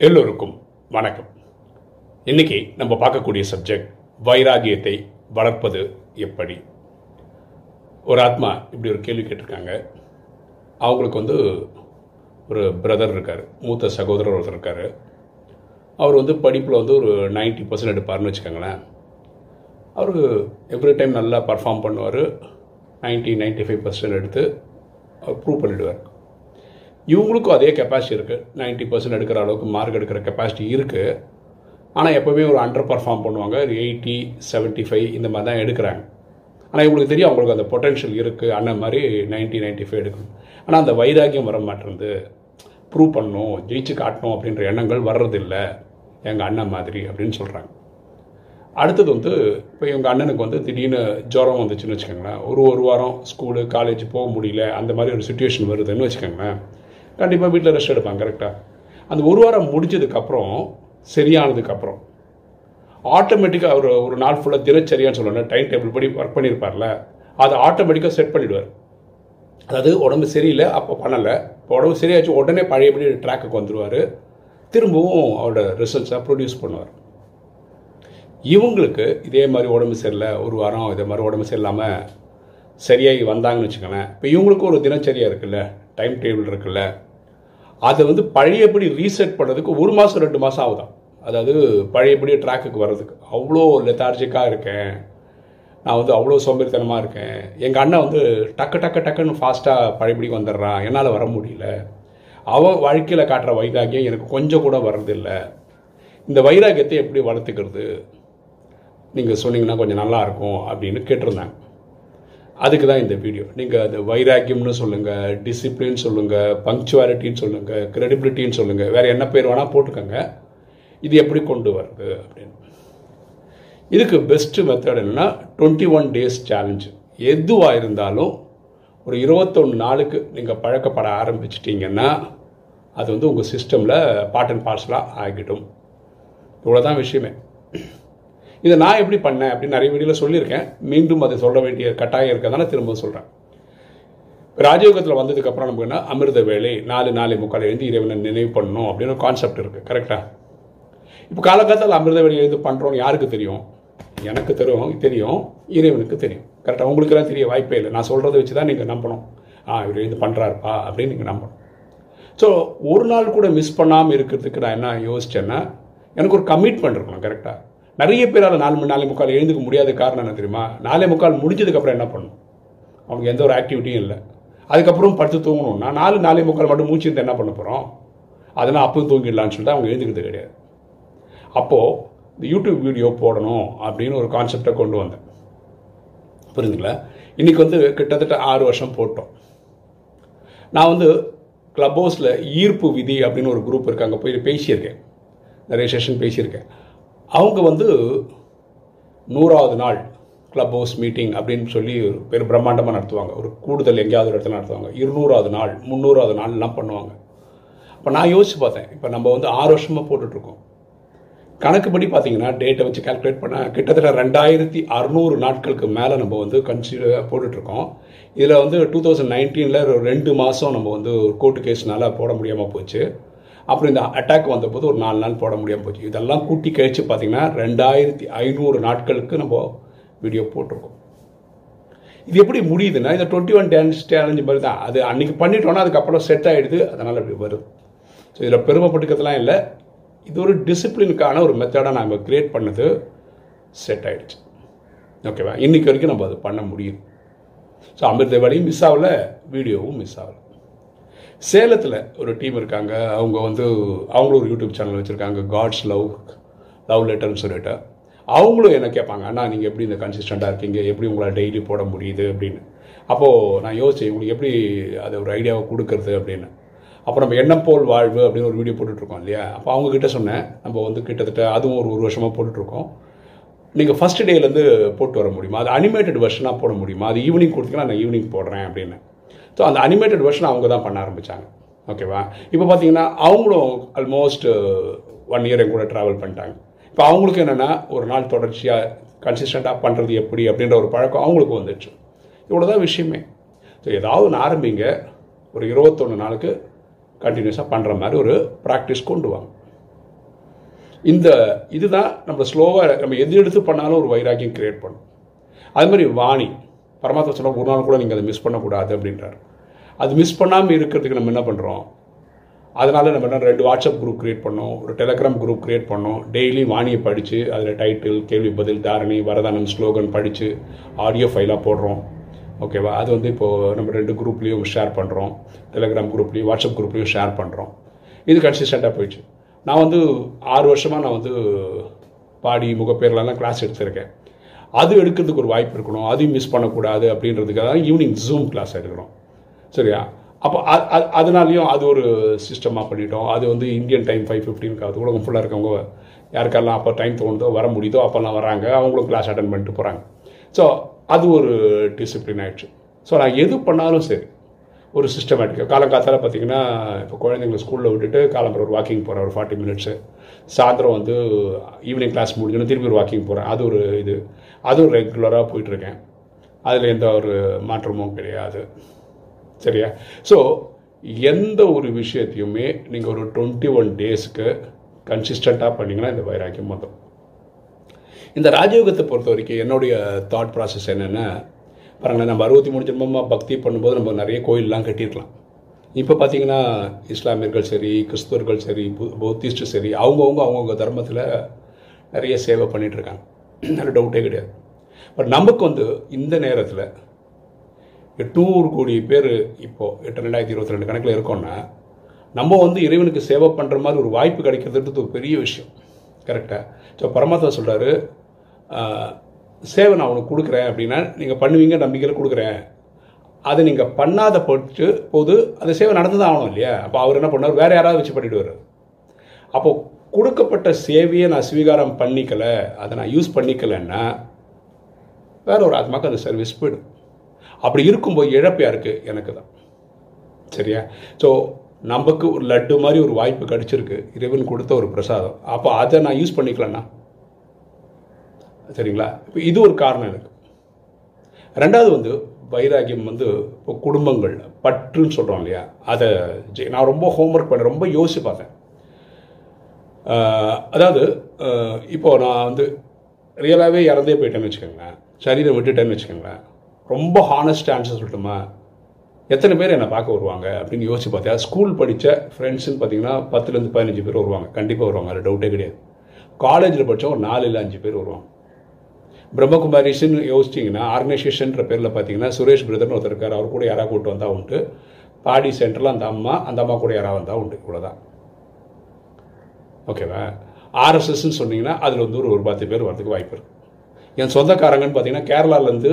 எல்லோருக்கும் வணக்கம். இன்னைக்கு நம்ம பார்க்கக்கூடிய சப்ஜெக்ட் வைராகியத்தை வளர்ப்பது எப்படி? ஒரு ஆத்மா இப்படி ஒரு கேள்வி கேட்டிருக்காங்க. அவங்களுக்கு வந்து ஒரு பிரதர் இருக்கார் மூத்த சகோதரர் ஒருத்தர் இருக்கார். அவர் வந்து படிப்பில் வந்து ஒரு 90% பர்சன்ட் எடுப்பார்னு வச்சுக்கோங்களேன். அவர் எவ்ரி டைம் நல்லா பர்ஃபார்ம் பண்ணுவார். 90 95% ஃபைவ் பர்சன்ட் எடுத்து அவர் ப்ரூவ் பண்ணிவிடுவார் இவங்களுக்கும் அதே கெப்பாசிட்டி இருக்குது 90% பர்சன்ட் எடுக்கிற அளவுக்கு மார்க் எடுக்கிற கெப்பாசிட்டி இருக்குது ஆனால் எப்போவுமே ஒரு அண்டர் பர்ஃபார்ம் பண்ணுவாங்க. எயிட்டி 75 ஃபைவ் இந்த மாதிரி தான் எடுக்கிறாங்க. ஆனால் இவங்களுக்கு தெரியும் அவங்களுக்கு அந்த பொட்டென்ஷியல் இருக்குது அண்ணன் மாதிரி 90 95 ஃபைவ் எடுக்கணும். ஆனால் அந்த வைராக்கியம் வர மாட்டேருந்து ப்ரூவ் பண்ணணும். ஜெயிச்சு காட்டணும் அப்படின்ற எண்ணங்கள் வர்றதில்லை. எங்கள் அண்ணன் மாதிரி அப்படின்னு சொல்கிறாங்க அடுத்தது வந்து இப்போ எங்கள் அண்ணனுக்கு வந்து திடீர்னு ஜுரம் வந்துச்சுன்னு வச்சுக்கோங்களேன். ஒரு ஒரு வாரம் ஸ்கூலு காலேஜ் போக முடியல. அந்த மாதிரி ஒரு சுச்சுவேஷன் வருதுன்னு வச்சுக்கோங்களேன். கண்டிப்பாக வீட்டில் ரெஸ்ட் எடுப்பாங்க கரெக்டாக அந்த ஒரு வாரம் முடிஞ்சதுக்கப்புறம் சரியானதுக்கப்புறம் ஆட்டோமேட்டிக்காக அவர் ஒரு நாள் ஃபுல்லாக தினச்சரியான்னு சொல்லணும் டைம் டேபிள் படி ஒர்க் பண்ணியிருப்பார்ல அதை ஆட்டோமேட்டிக்காக செட் பண்ணிடுவார். அதாவது உடம்பு சரியில்லை அப்போ பண்ணலை. இப்போ உடம்பு சரியாச்சு உடனே பழையபடி ட்ராக்குக்கு வந்துடுவார் திரும்பவும் அவரோட ரிசல்ட்ஸை ப்ரொடியூஸ் பண்ணுவார். இவங்களுக்கு இதே மாதிரி உடம்பு சரியில்லை ஒரு வாரம் இதே மாதிரி உடம்பு சரியில்லாமல் சரியாகி வந்தாங்கன்னு வச்சுக்கோங்களேன். இப்போ இவங்களுக்கும் ஒரு தினச்சரியா இருக்குல்ல டைம் டேபிள் இருக்குல்ல அதை வந்து பழையபடி ரீசெட் பண்ணுறதுக்கு ஒரு மாதம் ரெண்டு மாதம் ஆகுதான் அதாவது பழையபடி ட்ராக்குக்கு வர்றதுக்கு. அவ்வளோ லெத்தார்ஜிக்காக இருக்கேன். நான் வந்து அவ்வளோ சோம்பேறித்தனமாக இருக்கேன். எங்கள் அண்ணன் வந்து டக்கு டக்கு டக்குன்னு ஃபாஸ்ட்டாக பழையபடி வந்துடுறான். என்னால் வர முடியல. அவன் வாழ்க்கையில் காட்டுற வைராக்கியம் எனக்கு கொஞ்சம் கூட வர்றதில்லை. இந்த வைராக்கியத்தை எப்படி வளர்த்துக்கிறது? நீங்கள் சொன்னீங்கன்னா கொஞ்சம் நல்லா இருக்கும் அப்படின்னு கேட்டிருந்தாங்க. அதுக்கு தான் இந்த வீடியோ நீங்கள் அது வைராக்கியம்னு சொல்லுங்கள் டிசிப்ளின் சொல்லுங்கள் பங்க்சுவாலிட்டின்னு சொல்லுங்கள் கிரெடிபிலிட்டின்னு சொல்லுங்கள் வேறு என்ன பேர் வேணால் போட்டுக்கோங்க இது எப்படி கொண்டு வருது அப்படின்னு. இதுக்கு பெஸ்ட்டு மெத்தட் என்னன்னா டுவெண்ட்டி ஒன் டேஸ் சேலஞ்சு எதுவாக இருந்தாலும் ஒரு இருபத்தொன்று நாளுக்கு நீங்கள் பழக்கப்பட ஆரம்பிச்சிட்டிங்கன்னா அது வந்து உங்கள் சிஸ்டமில் பார்ட் அண்ட் பார்சலாக ஆகிடும். இவ்வளோ தான் விஷயமே. இதை நான் எப்படி பண்ணேன் அப்படின்னு நிறைய வீடியோவில் சொல்லியிருக்கேன். மீண்டும் அதை சொல்ல வேண்டிய கட்டாயம் இருக்கிறதால திரும்ப சொல்கிறேன் ராஜயோகத்தில் வந்ததுக்கப்புறம் நமக்கு என்ன? அமிர்த வேலை நாலு நாலு முக்கால் எழுந்து இறைவனை நினைவு பண்ணணும் அப்படின்னு ஒரு கான்செப்ட் இருக்குது கரெக்டாக இப்போ காலகாலத்தில் அமிர்த வேலை எழுந்து பண்ணுறோன்னு யாருக்கு தெரியும்? எனக்கு தெரியும் தெரியும். இறைவனுக்கு தெரியும். கரெக்டாக உங்களுக்கெல்லாம் தெரிய வாய்ப்பே இல்லை. நான் சொல்கிறத வச்சு தான் நீங்கள் நம்பணும். ஆ இவர் இது பண்ணுறாருப்பா அப்படின்னு நீங்கள் நம்பணும். ஸோ ஒரு நாள் கூட மிஸ் பண்ணாமல் இருக்கிறதுக்கு நான் என்ன யோசிச்சேன்னா எனக்கு ஒரு கமிட்மெண்ட் இருக்கணும். கரெக்டாக நிறைய பேரால் நாலு மணி நாலு முக்கால் எழுந்துக்க முடியாத காரணம் என்ன தெரியுமா? நாலே முக்கால் முடிஞ்சதுக்கப்புறம் என்ன பண்ணணும் அவனுக்கு எந்த ஒரு ஆக்டிவிட்டியும் இல்லை. அதுக்கப்புறம் படுத்து தூங்கணும்னா நாலு நாலே முக்கால் மட்டும் மூச்சு இருந்தால் என்ன பண்ண போகிறோம் அதெல்லாம் அப்பவும் தூங்கிடலான்னு சொல்லிட்டு அவங்க எழுந்துக்கிறது கிடையாது. அப்போது இந்த யூடியூப் வீடியோ போடணும் அப்படின்னு ஒரு கான்செப்டை கொண்டு வந்தேன். புரியுதுங்களா இன்றைக்கி வந்து கிட்டத்தட்ட ஆறு வருஷம் போட்டோம். நான் வந்து க்ளப் ஹவுஸில் ஈர்ப்பு விதி அப்படின்னு ஒரு குரூப் இருக்குது அங்கே போய் பேசியிருக்கேன். நிறைய செஷன் பேசியிருக்கேன். அவங்க வந்து நூறாவது நாள் கிளப் ஹவுஸ் மீட்டிங் அப்படின்னு சொல்லி ஒரு பெரு பிரம்மாண்டமாக நடத்துவாங்க. ஒரு கூடுதல் எங்கேயாவது ஒரு இடத்துல நடத்துவாங்க. இருநூறாவது நாள் முந்நூறாவது நாள்லாம் பண்ணுவாங்க. அப்போ நான் யோசிச்சு பார்த்தேன். இப்போ நம்ம வந்து ஆறு வருஷமாக போட்டுட்ருக்கோம். கணக்குப்படி பார்த்தீங்கன்னா டேட்டை வச்சு கால்குலேட் பண்ண கிட்டத்தட்ட ரெண்டாயிரத்தி அறநூறு நாட்களுக்கு மேலே நம்ம வந்து கன்சிடர் போட்டுட்ருக்கோம். இதில் வந்து டூ தௌசண்ட் நைன்டீனில் ரெண்டு மாதம் நம்ம வந்து ஒரு கோர்ட்டு கேஸ்னால போட முடியாமல் போச்சு. அப்புறம் இந்த அட்டாக் வந்தபோது ஒரு நாலு நாள் போட முடியாமல் போச்சு. இதெல்லாம் கூட்டி கழித்து பார்த்தீங்கன்னா ரெண்டாயிரத்தி ஐநூறு நாட்களுக்கு நம்ம வீடியோ போட்டிருக்கோம். இது எப்படி முடியுதுன்னா இந்த டுவெண்ட்டி ஒன் டான்ஸ் சேலஞ்சு மாதிரி தான். அது அன்றைக்கி பண்ணிட்டோன்னா அதுக்கப்புறம் செட் ஆகிடுது அதனால் அப்படி வருது. ஸோ இதில் பெருமைப்பட்டுக்கிறதுலாம் இல்லை. இது ஒரு டிசிப்ளினுக்கான ஒரு மெத்தடாக நாங்கள் கிரியேட் பண்ணது செட் ஆகிடுச்சு ஓகேவா இன்றைக்கி வரைக்கும் நம்ம அது பண்ண முடியுது. ஸோ அமிர்த வேலையும் மிஸ் ஆகலை வீடியோவும் மிஸ் ஆகலை. சேலத்தில் ஒரு டீம் இருக்காங்க. அவங்க வந்து அவங்களும் ஒரு யூடியூப் சேனல் வச்சுருக்காங்க. காட்ஸ் லவ் லவ் லெட்டர்னு சொல்லிட்டு. அவங்களும் என்ன கேட்பாங்க? அண்ணா நீங்கள் எப்படி இந்த கன்சிஸ்டண்ட்டாக இருக்கீங்க? எப்படி உங்களால் டெய்லி போட முடியுது? அப்படின்னு. அப்போது நான் யோசிச்சேன் உங்களுக்கு எப்படி அதை ஒரு ஐடியாவை கொடுக்கறது? அப்படின்னு. அப்போ நம்ம எண்ணம் போல் வாழ்வு அப்படின்னு ஒரு வீடியோ போட்டுட்ருக்கோம் இல்லையா? அப்போ அவங்கக்கிட்ட சொன்னேன். நம்ம வந்து கிட்டத்தட்ட அதுவும் ஒரு ஒரு வருஷமாக போட்டுட்ருக்கோம். நீங்கள் ஃபஸ்ட் டேலேருந்து போட்டு வர முடியுமா? அது அனிமேட்டட் வெர்ஷனாக போட முடியுமா? அது ஈவினிங் கொடுத்தீங்கன்னா நான் ஈவினிங் போடுறேன் அப்படின்னு. ஸோ அந்த அனிமேட்டட் வெர்ஷன் அவங்க தான் பண்ண ஆரம்பித்தாங்க ஓகேவா இப்போ பார்த்தீங்கன்னா அவங்களும் ஆல்மோஸ்ட் ஒன் இயர் என் கூட ட்ராவல் பண்ணிட்டாங்க. இப்போ அவங்களுக்கு என்னென்னா ஒரு நாள் தொடர்ச்சியாக கன்சிஸ்டண்ட்டாக பண்ணுறது எப்படி அப்படின்ற ஒரு பழக்கம் அவங்களுக்கு வந்துடுச்சு இவ்வளோ தான் விஷயமே. ஸோ ஏதாவது ஒன்று ஆரம்பிங்க. ஒரு இருபத்தொன்று நாளுக்கு கண்டினியூஸாக பண்ணுற மாதிரி ஒரு ப்ராக்டிஸ் கொண்டு வாங்க. இந்த இதுதான் நம்ம ஸ்லோவாக நம்ம எது எடுத்து பண்ணாலும் ஒரு வைராக்கியம் க்ரியேட் பண்ணும். அது மாதிரி வாணி. பரமாத்மா சொன்ன ஒரு நாள் கூட நீங்கள் அதை மிஸ் பண்ணக்கூடாது அப்படின்றார். அது மிஸ் பண்ணாமல் இருக்கிறதுக்கு நம்ம என்ன பண்ணுறோம் அதனால நம்ம என்ன ரெண்டு வாட்ஸ்அப் குரூப் க்ரியேட் பண்ணோம் ஒரு டெலகிராம் குரூப் க்ரியேட் பண்ணோம். டெய்லி வாணியை படித்து அதில் டைட்டில் கேள்வி பதில் தாரணி வரதானம் ஸ்லோகன் படித்து ஆடியோ ஃபைலாக போடுறோம். ஓகேவா அது வந்து இப்போது நம்ம ரெண்டு குரூப்லேயும் ஷேர் பண்ணுறோம் டெலகிராம் குரூப்லேயும் வாட்ஸ்அப் குரூப்லேயும் ஷேர் பண்ணுறோம் இது கன்சிஸ்டண்ட்டாக போயிடுச்சு. நான் வந்து ஆறு வருஷமாக நான் வந்து பாடி முகப்பேர்லாம் கிளாஸ் எடுத்திருக்கேன். அது எடுக்கிறதுக்கு ஒரு வாய்ப்பு இருக்கணும். அதையும் மிஸ் பண்ணக்கூடாது அப்படின்றதுக்காக தான் ஈவினிங் ஜூம் கிளாஸ் எடுக்கிறோம். சரியா? அப்போ அதனாலையும் அது ஒரு சிஸ்டமாக பண்ணிட்டோம். அது வந்து இந்தியன் டைம் ஃபைவ் ஃபிஃப்டீனுக்கு அது உலகம் ஃபுல்லாக இருக்கவங்க யாருக்கெல்லாம் அப்போ டைம் தோணுதோ வர முடியுதோ அப்போல்லாம் வராங்க. அவங்களும் கிளாஸ் அட்டன் பண்ணிட்டு போகிறாங்க ஸோ அது ஒரு டிசிப்ளின் ஆயிடுச்சு. ஸோ நான் எது பண்ணாலும் சரி ஒரு சிஸ்டமேட்டிக்காக காலங்காத்தால் பார்த்தீங்கன்னா இப்போ குழந்தைங்களை ஸ்கூலில் விட்டுட்டு காலம்பரம் ஒரு வாக்கிங் போகிறேன் ஒரு ஃபார்ட்டி மினிட்ஸு சாயந்தரம் வந்து ஈவினிங் கிளாஸ் முடிஞ்சோன்னு திருப்பி ஒரு வாக்கிங் போகிறேன் அது ஒரு இது. அதுவும் ரெகுலராக போயிட்டுருக்கேன். அதில் எந்த ஒரு மாற்றமும் கிடையாது. சரியா? ஸோ எந்த ஒரு விஷயத்தையுமே நீங்கள் ஒரு டுவெண்ட்டி ஒன் டேஸ்க்கு கன்சிஸ்டண்ட்டாக பண்ணிங்கன்னா இந்த வைராக்கியம் வந்துடும் இந்த ராஜயோகத்தை பொறுத்த வரைக்கும் என்னுடைய தாட் ப்ராசஸ் என்னென்னா பாருங்களேன் நம்ம அறுபத்தி மூணு ஜென்மமாக பக்தி பண்ணும்போது நம்ம நிறைய கோயிலெலாம் கட்டியிருக்கலாம். இப்போ பார்த்தீங்கன்னா இஸ்லாமியர்கள் சரி கிறிஸ்துவர்கள் சரி பௌத்திஸ்ட் சரி அவங்கவுங்க அவங்கவுங்க தர்மத்தில் நிறைய சேவை பண்ணிகிட்ருக்காங்க அதில் டவுட்டே கிடையாது. பட் நமக்கு வந்து இந்த நேரத்தில் எட்நூறு கோடி பேர் இப்போது எட்டு ரெண்டாயிரத்தி இருபத்தி ரெண்டு கணக்கில் இருக்கோன்னா நம்ம வந்து இறைவனுக்கு சேவை பண்ணுற மாதிரி ஒரு வாய்ப்பு கிடைக்கிறதுன்றது ஒரு பெரிய விஷயம். கரெக்டாக ஸோ பரமாத்மா சொல்கிறாரு சேவை நான் உனக்கு கொடுக்குறேன் அப்படின்னா நீங்கள் பண்ணுவீங்க நம்பிக்கையில் கொடுக்குறேன். அதை நீங்கள் பண்ணாத போட்டு போது அந்த சேவை நடந்து தான் ஆகணும் இல்லையா? அப்போ அவர் என்ன பண்ணார்? வேறு யாராவது வச்சு பண்ணிவிடுவார் அப்போது கொடுக்கப்பட்ட சேவையை நான் ஸ்வீகாரம் பண்ணிக்கலை அதை நான் யூஸ் பண்ணிக்கலைன்னா வேற ஒரு ஆத்மாக்கு அந்த சர்வீஸ் போயிடும். அப்படி இருக்கும்போது இழப்பு யாருக்கு? எனக்கு தான். சரியா? ஸோ நமக்கு ஒரு லட்டு மாதிரி ஒரு வாய்ப்பு கிடச்சிருக்கு. இறைவன் கொடுத்த ஒரு பிரசாதம். அப்போ அதை நான் யூஸ் பண்ணிக்கலண்ணா சரிங்களா? இப்போ இது ஒரு காரணம் எனக்கு. ரெண்டாவது வந்து வைராகியம் வந்து இப்போ குடும்பங்கள் பற்றுன்னு சொல்கிறோம் இல்லையா? அதை நான் ரொம்ப ஹோம்ஒர்க் பண்ண ரொம்ப யோசிச்சு பார்த்தேன். அதாவது இப்போது நான் வந்து ரியலாகவே இறந்தே போயிட்டேன்னு வச்சுக்கோங்களேன். சரீரம் விட்டுட்டேன்னு வச்சுக்கோங்களேன். ரொம்ப ஹானஸ்ட் ஆன்சர் சொல்லட்டுமா? எத்தனை பேர் என்னை பார்க்க வருவாங்க அப்படின்னு யோசிச்சு பார்த்தேன். ஸ்கூல் படித்த ஃப்ரெண்ட்ஸுன்னு பார்த்தீங்கன்னா பத்துலேருந்து பதினஞ்சு பேர் வருவாங்க. கண்டிப்பாக வருவாங்க அது டவுட்டே கிடையாது. காலேஜில் படித்தவங்க ஒரு நாலு இல்லை அஞ்சு பேர் வருவாங்க. பிரம்மகுமாரிஷன் யோசிச்சிங்கன்னா ஆர்கனைசேஷன்ற பேரில் பார்த்தீங்கன்னா சுரேஷ் பிரதர்னு ஒருத்தர் இருக்கார். அவர் கூட யாராவது கூட்டு வந்தால் உண்டு. பாடி சென்டரில் அந்த அம்மா அந்த அம்மா கூட யாராவது வந்தால் உண்டு. இவ்வளோதான் ஓகேவா ஆர்எஸ்எஸ்ன்னு சொன்னீங்கன்னா அதில் வந்து ஒரு ஒரு பத்து பேர் வரதுக்கு வாய்ப்பு இருக்குது என் சொந்தக்காரங்கன்னு பார்த்தீங்கன்னா கேரளாலேருந்து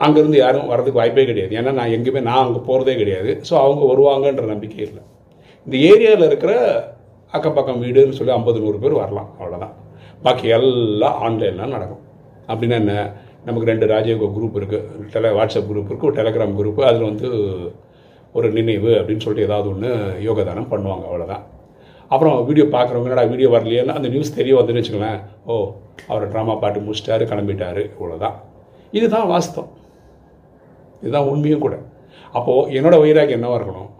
அங்கேருந்து யாரும் வரதுக்கு வாய்ப்பே கிடையாது. ஏன்னா நான் எங்கேயுமே நான் அங்கே போகிறதே கிடையாது. ஸோ அவங்க வருவாங்கன்ற நம்பிக்கை இல்லை. இந்த ஏரியாவில் இருக்கிற அக்கம் பக்கம் வீடுன்னு சொல்லி ஐம்பது நூறு பேர் வரலாம். அவ்வளோதான் பாக்கி எல்லாம் ஆன்லைனில் நடக்கும். அப்படின்னா என்ன? நமக்கு ரெண்டு ராஜயோக குரூப் இருக்குது டெல வாட்ஸ்அப் குரூப் இருக்குது ஒரு டெலகிராம் குரூப்பு அதில் வந்து ஒரு நினைவு அப்படின்னு சொல்லிட்டு ஏதாவது ஒன்று யோகதானம் பண்ணுவாங்க அவ்வளோதான் அப்புறம் வீடியோ பார்க்குறவங்க என்னடா வீடியோ வரலையேன்னா அந்த நியூஸ் தெரிய வந்துன்னு வச்சுக்கோங்களேன். ஓ அவர் ட்ராமா பாட்டு முடிச்சிட்டாரு கிளம்பிட்டாரு இவ்வளோதான் இதுதான் வாஸ்தவம். இதுதான் உண்மையும் கூட. அப்போது என்னோடய வைராகியம் என்னவாக இருக்கணும்?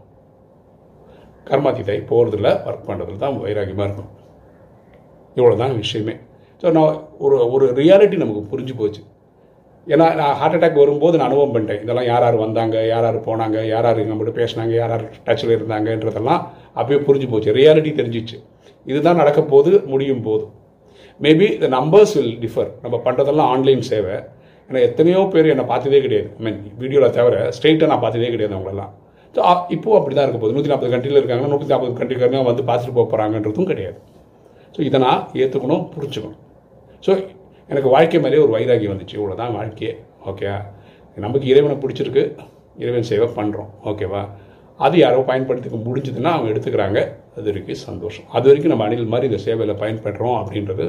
கர்மாதிதை போகிறதுல ஒர்க் பண்ணுறதுல தான் வைராகியமாக இருக்கணும். இவ்வளோ தான் விஷயமே. ஸோ நான் ஒரு ஒரு ரியாலிட்டி நமக்கு புரிஞ்சு போச்சு. ஏன்னா நான் ஹார்ட் அட்டாக் வரும்போது நான் அனுபவம் பண்ணிட்டேன். இதெல்லாம் யார் யார் வந்தாங்க யார் யார் போனாங்க யார் யார் நம்மகிட்ட பேசினாங்க யார் யார் டச்சில் இருந்தாங்கன்றதெல்லாம் அப்பயே புரிஞ்சு போச்சு. ரியாலிட்டி தெரிஞ்சிச்சு. இதுதான் நடக்க போது முடியும் போது. Maybe the numbers will differ நம்ம பண்ணுறதெல்லாம் ஆன்லைன் சேவை. ஏன்னா எத்தனையோ பேர் என்னை பார்த்ததே கிடையாது. ஐ மீன் வீடியோவில் தவிர ஸ்ட்ரெயிட்டாக நான் பார்த்ததே கிடையாது அவங்களெல்லாம். ஸோ இப்போது அப்படி தான் இருக்க போகுது. நூற்றி நாற்பது கண்ட்ரியில் இருக்காங்க நூற்றி நாற்பது கண்ட்ரிக்காரங்க வந்து பார்த்துட்டு போக போகிறாங்கன்றதும் கிடையாது. ஸோ இதை நான் ஏற்றுக்கணும் புரிஞ்சுக்கணும். ஸோ எனக்கு வாழ்க்கை மேலே ஒரு வைராகி வந்துச்சு. இவ்வளோ தான் வாழ்க்கையே ஓகே நமக்கு இறைவனை பிடிச்சிருக்கு. இறைவன் சேவை பண்ணுறோம் ஓகேவா அது யாரோ பயன்படுத்திக்க முடிஞ்சதுன்னா அவங்க எடுத்துக்கிறாங்க. அது வரைக்கும் சந்தோஷம். அது வரைக்கும் நம்ம அணில் மாதிரி இந்த சேவையில் பயன்படுறோம் அப்படின்றது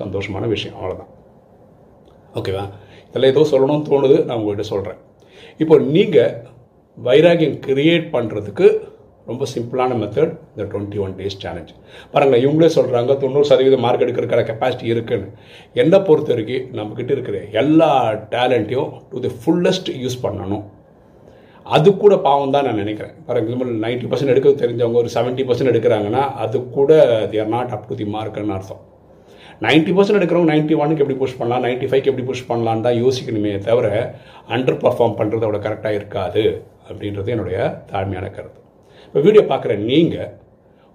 சந்தோஷமான விஷயம். அவ்வளோதான் ஓகேவா இதெல்லாம் ஏதோ சொல்லணும்னு தோணுது. நான் உங்கள்கிட்ட சொல்கிறேன் இப்போ நீங்கள் வைராகியம் கிரியேட் பண்ணுறதுக்கு ரொம்ப சிம்பிளான மெத்தட் இந்த டுவெண்ட்டி ஒன் டேஸ் சேலஞ்ச் பாருங்கள் இவங்களே சொல்கிறாங்க தொண்ணூறு சதவீதம் மார்க் எடுக்கிற கெப்பாசிட்டி இருக்குன்னு. என்னை பொறுத்த வரைக்கும் நம்மக்கிட்ட இருக்கிற எல்லா டேலண்ட்டையும் டு தி ஃபுல்லஸ்ட் யூஸ் பண்ணணும். அது கூட பாவம் தான் நான் நினைக்கிறேன். ஃபார் எக்ஸாம்பிள் நைன்ட்டி பர்சன்ட் எடுக்க தெரிஞ்சவங்க ஒரு செவன்ட்டி பர்சன்ட் எடுக்கிறாங்கன்னா அது கூட தேர் நாட் அப் டு தி மார்க்குன்னு அர்த்தம். நைன்ட்டி பர்சன்ட் எடுக்கிறவங்க நைன்ட்டி ஒனுக்கு எப்படி புஷ் பண்ணலாம் நைன்ட்டி ஃபைவ்க்கு எப்படி புஷ் பண்ணலான்னு தான் யோசிக்கணுமே தவிர அண்டர் பர்ஃபார்ம் பண்ணுறது அவ்வளோ கரெக்டாக இருக்காது அப்படின்றது என்னுடைய தாழ்மையான கருத்து. இப்போ வீடியோ பார்க்குற நீங்கள்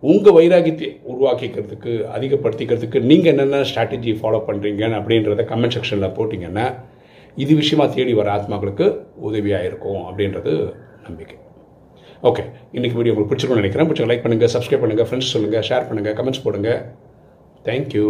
உங்கள் வைராகியத்தை உருவாக்கிக்கிறதுக்கு அதிகப்படுத்திக்கிறதுக்கு நீங்கள் என்னென்ன ஸ்ட்ராட்டஜி ஃபாலோ பண்ணுறீங்க அப்படின்றத கமெண்ட் செக்ஷனில் போட்டிங்கன்னா இது விஷயமா தேடி வர ஆத்மாக்களுக்கு உதவியாக இருக்கும் அப்படின்றது நம்பிக்கை. ஓகே இன்றைக்கி வீடியோ உங்களுக்கு பிடிச்சிருக்கும்னு நினைக்கிறேன். பிடிச்ச லைக் பண்ணுங்கள் சப்ஸ்கிரைப் பண்ணுங்கள் ஃப்ரெண்ட்ஸ் சொல்லுங்கள் ஷேர் பண்ணுங்கள் கமெண்ட்ஸ் போடுங்க. தேங்க்யூ